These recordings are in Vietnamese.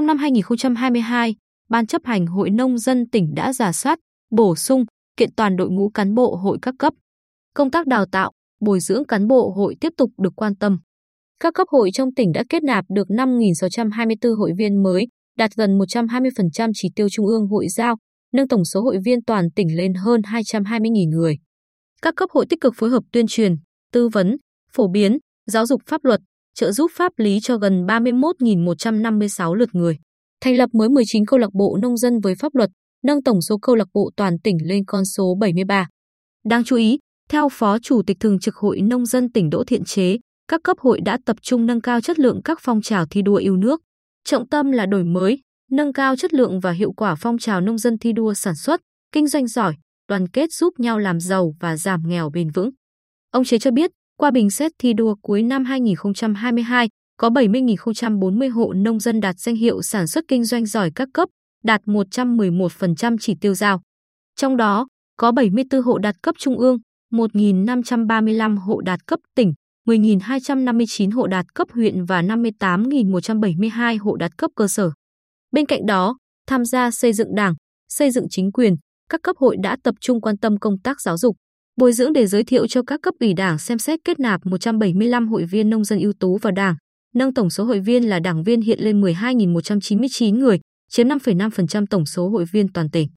Trong năm 2022, Ban chấp hành Hội Nông dân tỉnh đã giả soát, bổ sung, kiện toàn đội ngũ cán bộ hội các cấp. Công tác đào tạo, bồi dưỡng cán bộ hội tiếp tục được quan tâm. Các cấp hội trong tỉnh đã kết nạp được 5.624 hội viên mới, đạt gần 120% chỉ tiêu trung ương hội giao, nâng tổng số hội viên toàn tỉnh lên hơn 220.000 người. Các cấp hội tích cực phối hợp tuyên truyền, tư vấn, phổ biến, giáo dục pháp luật, trợ giúp pháp lý cho gần 31.156 lượt người. Thành lập mới 19 câu lạc bộ nông dân với pháp luật, nâng tổng số câu lạc bộ toàn tỉnh lên con số 73. Đáng chú ý, theo Phó Chủ tịch Thường trực Hội Nông dân tỉnh Đỗ Thiện Chế, các cấp hội đã tập trung nâng cao chất lượng các phong trào thi đua yêu nước. Trọng tâm là đổi mới, nâng cao chất lượng và hiệu quả phong trào nông dân thi đua sản xuất, kinh doanh giỏi, đoàn kết giúp nhau làm giàu và giảm nghèo bền vững. Ông Chế cho biết, qua bình xét thi đua cuối năm 2022, có 70.040 hộ nông dân đạt danh hiệu sản xuất kinh doanh giỏi các cấp, đạt 111% chỉ tiêu giao. Trong đó, có 74 hộ đạt cấp trung ương, 1.535 hộ đạt cấp tỉnh, 10.259 hộ đạt cấp huyện và 58.172 hộ đạt cấp cơ sở. Bên cạnh đó, tham gia xây dựng đảng, xây dựng chính quyền, các cấp hội đã tập trung quan tâm công tác giáo dục, bồi dưỡng để giới thiệu cho các cấp ủy đảng xem xét kết nạp 175 hội viên nông dân ưu tú vào đảng, nâng tổng số hội viên là đảng viên hiện lên 12.199 người, chiếm 5,5% tổng số hội viên toàn tỉnh.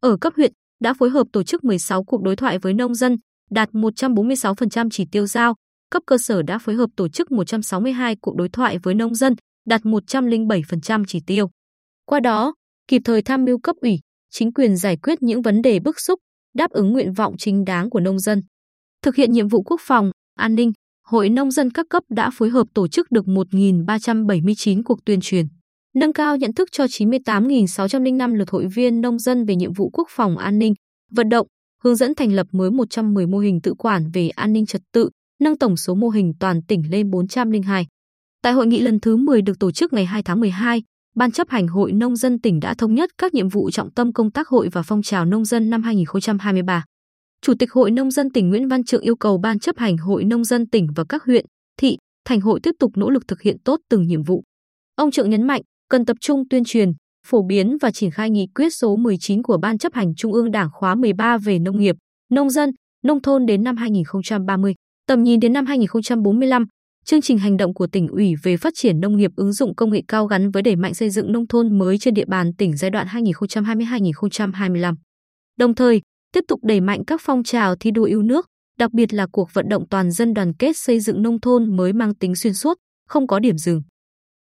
Ở cấp huyện, đã phối hợp tổ chức 16 cuộc đối thoại với nông dân, đạt 146% chỉ tiêu giao, cấp cơ sở đã phối hợp tổ chức 162 cuộc đối thoại với nông dân, đạt 107% chỉ tiêu. Qua đó, kịp thời tham mưu cấp ủy, chính quyền giải quyết những vấn đề bức xúc, đáp ứng nguyện vọng chính đáng của nông dân. Thực hiện nhiệm vụ quốc phòng, an ninh, Hội Nông dân các cấp đã phối hợp tổ chức được 1.379 cuộc tuyên truyền, nâng cao nhận thức cho 98.605 lượt hội viên nông dân về nhiệm vụ quốc phòng an ninh, vận động, hướng dẫn thành lập mới 110 mô hình tự quản về an ninh trật tự, nâng tổng số mô hình toàn tỉnh lên 402. Tại hội nghị lần thứ 10 được tổ chức ngày 2 tháng 12, Ban chấp hành Hội Nông dân tỉnh đã thống nhất các nhiệm vụ trọng tâm công tác hội và phong trào nông dân năm 2023. Chủ tịch Hội Nông dân tỉnh Nguyễn Văn Trượng yêu cầu Ban chấp hành Hội Nông dân tỉnh và các huyện, thị, thành hội tiếp tục nỗ lực thực hiện tốt từng nhiệm vụ. Ông Trượng nhấn mạnh, cần tập trung tuyên truyền, phổ biến và triển khai nghị quyết số 19 của Ban chấp hành Trung ương Đảng khóa 13 về nông nghiệp, nông dân, nông thôn đến năm 2030, tầm nhìn đến năm 2045, chương trình hành động của tỉnh ủy về phát triển nông nghiệp ứng dụng công nghệ cao gắn với đẩy mạnh xây dựng nông thôn mới trên địa bàn tỉnh giai đoạn 2020-2025. Đồng thời, tiếp tục đẩy mạnh các phong trào thi đua yêu nước, đặc biệt là cuộc vận động toàn dân đoàn kết xây dựng nông thôn mới mang tính xuyên suốt, không có điểm dừng.